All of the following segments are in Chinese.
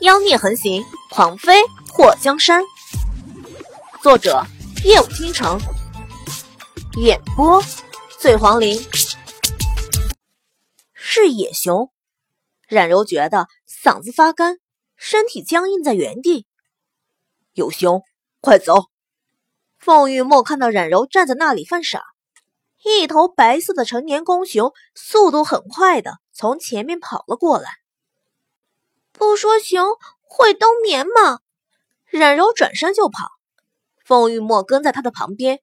妖孽横行，狂妃祸江山。作者：夜舞倾城，演播：醉黄林。是野熊。冉柔觉得嗓子发干，身体僵硬在原地。有熊，快走！凤玉墨看到冉柔站在那里犯傻，一头白色的成年公熊速度很快的从前面跑了过来。不说熊会冬眠吗？冉柔转身就跑，凤玉墨跟在他的旁边。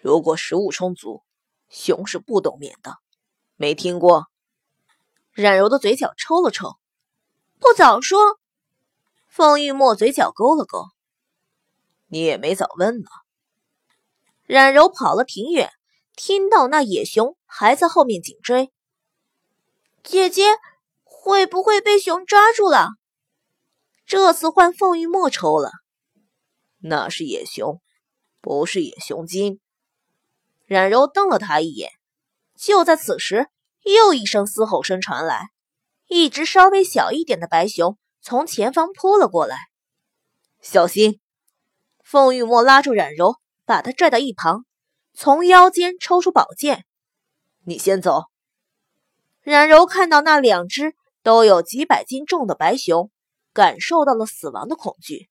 如果食物充足，熊是不冬眠的。没听过？冉柔的嘴角抽了抽，不早说。凤玉墨嘴角勾了勾，你也没早问呢。冉柔跑了挺远，听到那野熊还在后面紧追。姐姐。会不会被熊抓住了？这次换凤玉墨抽了，那是野熊，不是野熊精。冉柔瞪了他一眼。就在此时，又一声嘶吼声传来，一只稍微小一点的白熊从前方扑了过来。小心！凤玉墨拉住冉柔，把她拽到一旁，从腰间抽出宝剑：“你先走。”冉柔看到那两只。都有几百斤重的白熊，感受到了死亡的恐惧。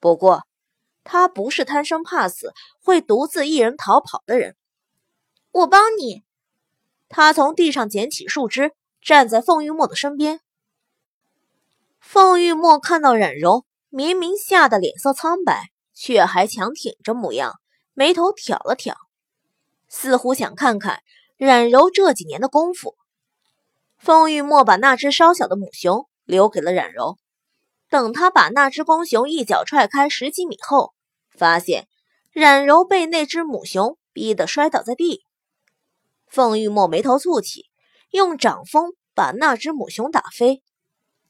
不过，他不是贪生怕死、会独自一人逃跑的人。我帮你。他从地上捡起树枝，站在凤玉墨的身边。凤玉墨看到冉柔，明明吓得脸色苍白，却还强挺着模样，眉头挑了挑，似乎想看看冉柔这几年的功夫。凤玉墨把那只稍小的母熊留给了冉柔，等他把那只公熊一脚踹开十几米后，发现冉柔被那只母熊逼得摔倒在地。凤玉墨眉头蹙起，用掌风把那只母熊打飞，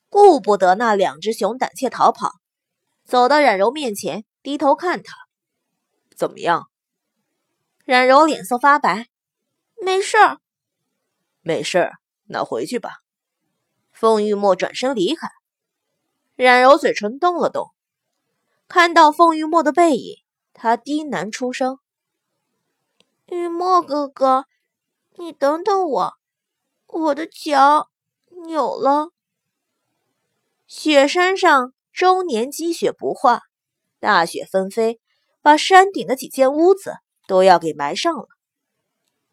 顾不得那两只熊胆怯逃跑，走到冉柔面前，低头看她：“怎么样？”冉柔脸色发白：“没事儿，没事儿。”那回去吧。凤玉墨转身离开，冉柔嘴唇动了动，看到凤玉墨的背影，她低喃出声：“玉墨哥哥，你等等我，我的脚扭了。”雪山上终年积雪不化，大雪纷飞，把山顶的几间屋子都要给埋上了。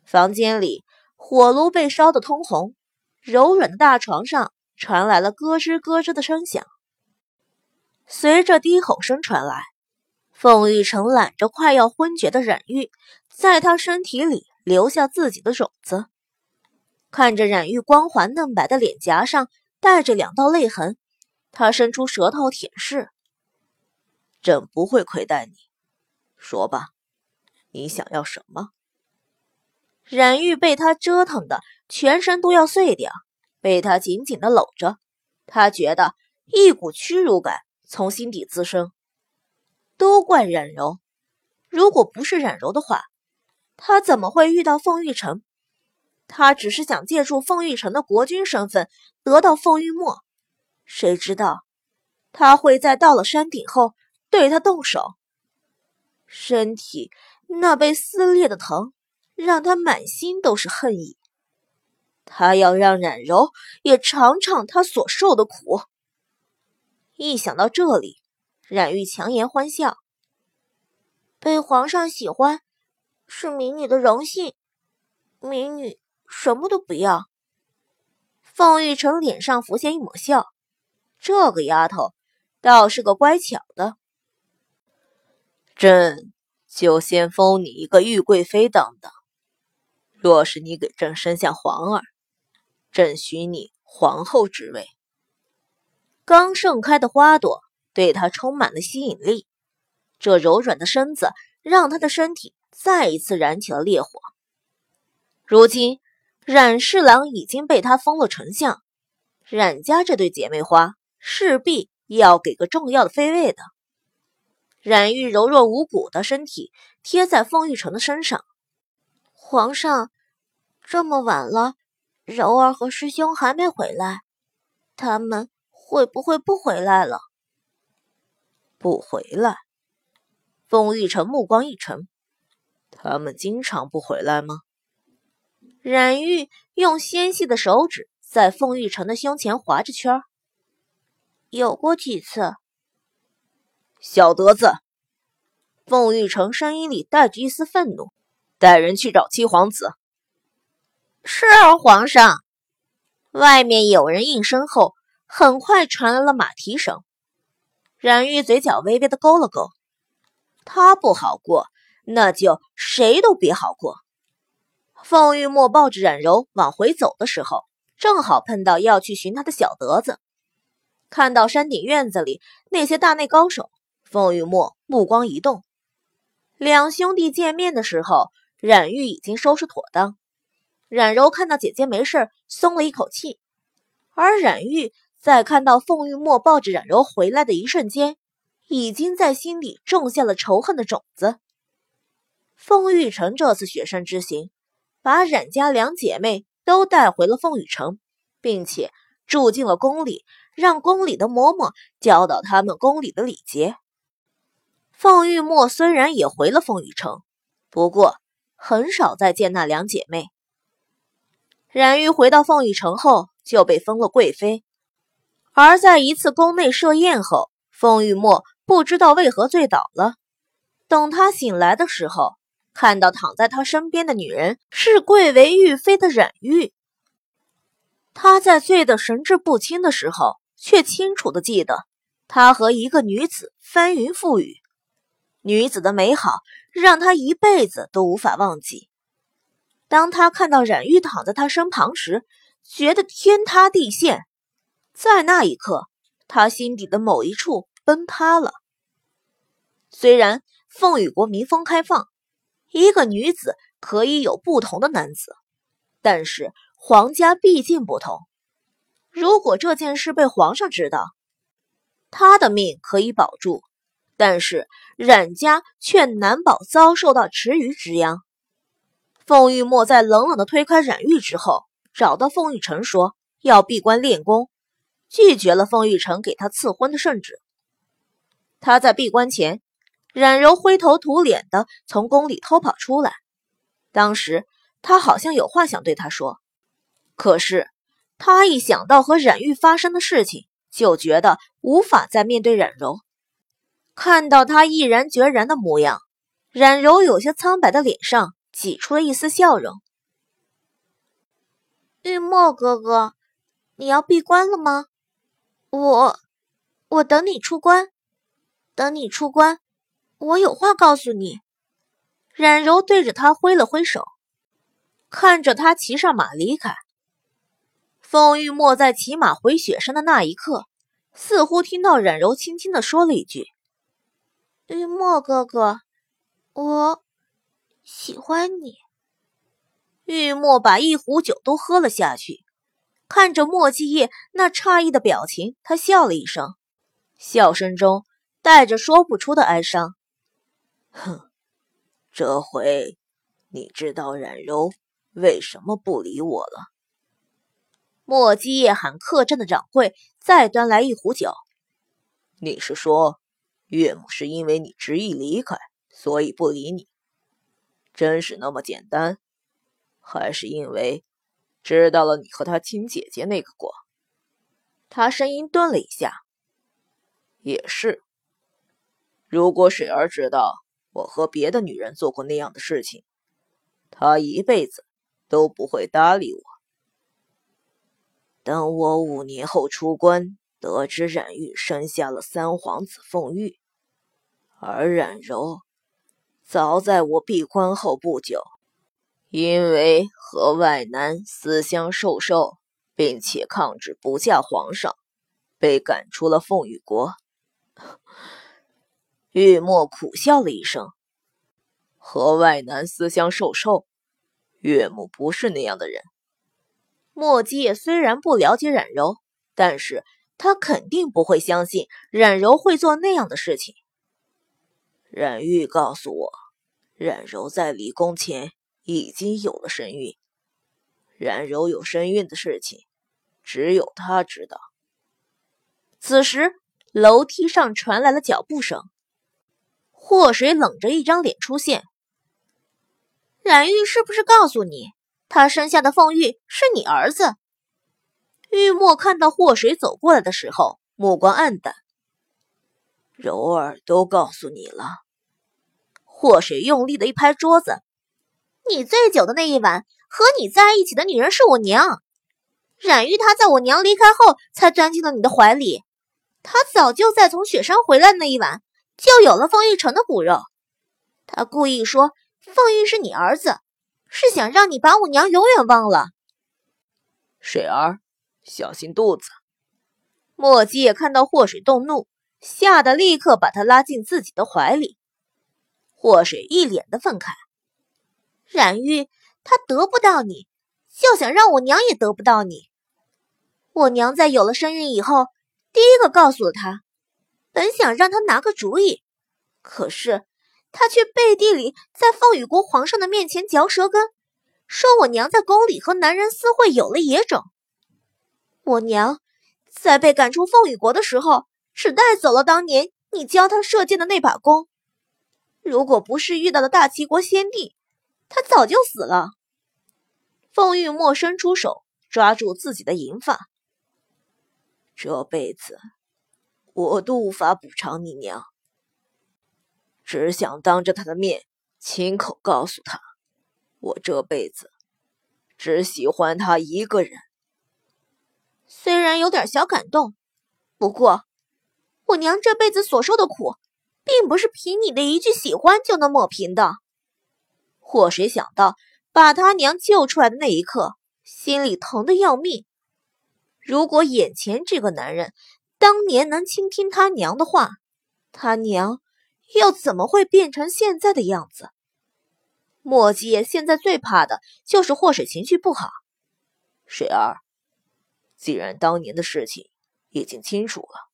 房间里火炉被烧得通红。柔软的大床上传来了咯吱咯吱的声响，随着低吼声传来，凤玉成揽着快要昏厥的冉玉，在他身体里留下自己的种子。看着冉玉光滑嫩白的脸颊上带着两道泪痕，他伸出舌头舔舐：“朕不会亏待你，说吧，你想要什么？”冉玉被他折腾的全身都要碎掉，被他紧紧的搂着，他觉得一股屈辱感从心底滋生。都怪冉柔，如果不是冉柔的话，他怎么会遇到凤玉成？他只是想借助凤玉成的国君身份得到凤玉墨，谁知道他会在到了山顶后对他动手？身体那被撕裂的疼。让他满心都是恨意，他要让冉柔也尝尝他所受的苦。一想到这里，冉玉强颜欢笑。被皇上喜欢是民女的荣幸，民女什么都不要。凤玉成脸上浮现一抹笑，这个丫头倒是个乖巧的。朕就先封你一个玉贵妃当当。若是你给朕生下皇儿，朕许你皇后之位。刚盛开的花朵对他充满了吸引力，这柔软的身子让他的身体再一次燃起了烈火。如今冉侍郎已经被他封了丞相，冉家这对姐妹花势必要给个重要的妃位的。冉玉柔弱无骨的身体贴在凤玉成的身上。皇上，这么晚了，柔儿和师兄还没回来，他们会不会不回来了？不回来？凤玉成目光一沉，他们经常不回来吗？冉玉用纤细的手指在凤玉成的胸前划着圈儿。有过几次。小德子，凤玉成声音里带着一丝愤怒，带人去找七皇子。是啊皇上。外面有人应声后，很快传来了马蹄声。冉玉嘴角微微的勾了勾，他不好过，那就谁都别好过。凤玉墨抱着冉柔往回走的时候，正好碰到要去寻他的小德子。看到山顶院子里那些大内高手，凤玉墨目光一动。两兄弟见面的时候，冉玉已经收拾妥当。冉柔看到姐姐没事，松了一口气。而冉玉在看到凤玉墨抱着冉柔回来的一瞬间，已经在心里种下了仇恨的种子。凤玉成这次雪山之行，把冉家两姐妹都带回了凤羽城，并且住进了宫里，让宫里的嬷嬷教导他们宫里的礼节。凤玉墨虽然也回了凤羽城，不过很少再见那两姐妹。冉玉回到凤羽城后，就被封了贵妃。而在一次宫内设宴后，凤玉墨不知道为何醉倒了。等他醒来的时候，看到躺在他身边的女人是贵为玉妃的冉玉。他在醉得神志不清的时候，却清楚的记得他和一个女子翻云覆雨，女子的美好让他一辈子都无法忘记。当他看到冉玉躺在他身旁时，觉得天塌地陷。在那一刻，他心底的某一处崩塌了。虽然凤羽国民风开放，一个女子可以有不同的男子，但是皇家毕竟不同。如果这件事被皇上知道，他的命可以保住，但是冉家却难保遭受到池鱼之殃。凤玉墨在冷冷的推开冉玉之后，找到凤玉成说要闭关练功，拒绝了凤玉成给他赐婚的圣旨。他在闭关前，冉柔灰头土脸的从宫里偷跑出来，当时他好像有话想对他说，可是他一想到和冉玉发生的事情，就觉得无法再面对冉柔。看到他毅然决然的模样，冉柔有些苍白的脸上。挤出了一丝笑容。玉墨哥哥，你要闭关了吗？我，我等你出关。等你出关，我有话告诉你。冉柔对着他挥了挥手，看着他骑上马离开。凤玉墨在骑马回雪山的那一刻，似乎听到冉柔轻轻的说了一句：“玉墨哥哥，我。”喜欢你，玉墨把一壶酒都喝了下去，看着莫继业那诧异的表情，他笑了一声，笑声中带着说不出的哀伤。哼，这回你知道冉柔为什么不理我了。莫继业喊客栈的掌柜再端来一壶酒。你是说，岳母是因为你执意离开，所以不理你？真是那么简单，还是因为知道了你和他亲姐姐那个过？他声音顿了一下，也是。如果水儿知道我和别的女人做过那样的事情，她一辈子都不会搭理我。等我五年后出关，得知冉玉生下了三皇子凤玉，而冉柔。早在我闭关后不久，因为和外男私相授受，并且抗旨不嫁皇上，被赶出了凤羽国。玉墨苦笑了一声：“和外男私相授受，岳母不是那样的人。”莫姬也虽然不了解冉柔，但是他肯定不会相信冉柔会做那样的事情。冉玉告诉我。冉柔在离宫前已经有了身孕，冉柔有身孕的事情，只有她知道。此时，楼梯上传来了脚步声。祸水冷着一张脸出现。冉玉是不是告诉你，他生下的凤玉是你儿子？玉墨看到祸水走过来的时候，目光暗淡。柔儿都告诉你了。祸水用力的一拍桌子：“你醉酒的那一晚，和你在一起的女人是我娘。冉玉她在我娘离开后，才钻进了你的怀里。她早就在从雪山回来的那一晚。”就有了凤玉成的骨肉，她故意说凤玉是你儿子，是想让你把我娘永远忘了。水儿，小心肚子。莫姬也看到祸水动怒，吓得立刻把他拉进自己的怀里。祸水一脸的愤慨：冉玉，他得不到你，就想让我娘也得不到你。我娘在有了身孕以后，第一个告诉了他。本想让他拿个主意，可是他却背地里在凤羽国皇上的面前嚼舌根，说我娘在宫里和男人私会有了野种。我娘在被赶出凤羽国的时候，只带走了当年你教他射箭的那把弓。如果不是遇到了大齐国先帝，他早就死了。凤玉墨伸出手抓住自己的银发，这辈子。我都无法补偿你娘，只想当着他的面亲口告诉他，我这辈子只喜欢他一个人。虽然有点小感动，不过我娘这辈子所受的苦，并不是凭你的一句喜欢就能抹平的。祸水想到把他娘救出来的那一刻，心里疼得要命。如果眼前这个男人……当年能倾听他娘的话，他娘又怎么会变成现在的样子？莫姐现在最怕的就是祸水情绪不好。水儿，既然当年的事情已经清楚了，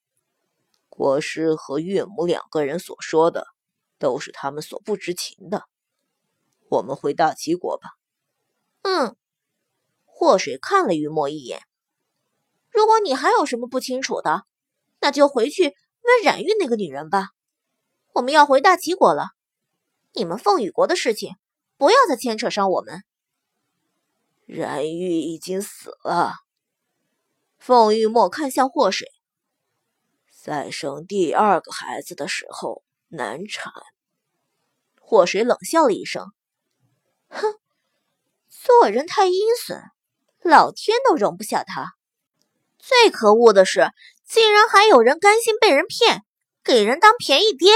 国师和岳母两个人所说的都是他们所不知情的，我们回大齐国吧。嗯，祸水看了玉墨一眼。如果你还有什么不清楚的，那就回去问冉玉那个女人吧。我们要回大齐国了，你们凤羽国的事情不要再牵扯上我们。冉玉已经死了。凤玉墨看向祸水，在生第二个孩子的时候难产。祸水冷笑了一声，哼，做人太阴损，老天都容不下他。最可恶的是。竟然还有人甘心被人骗，给人当便宜爹！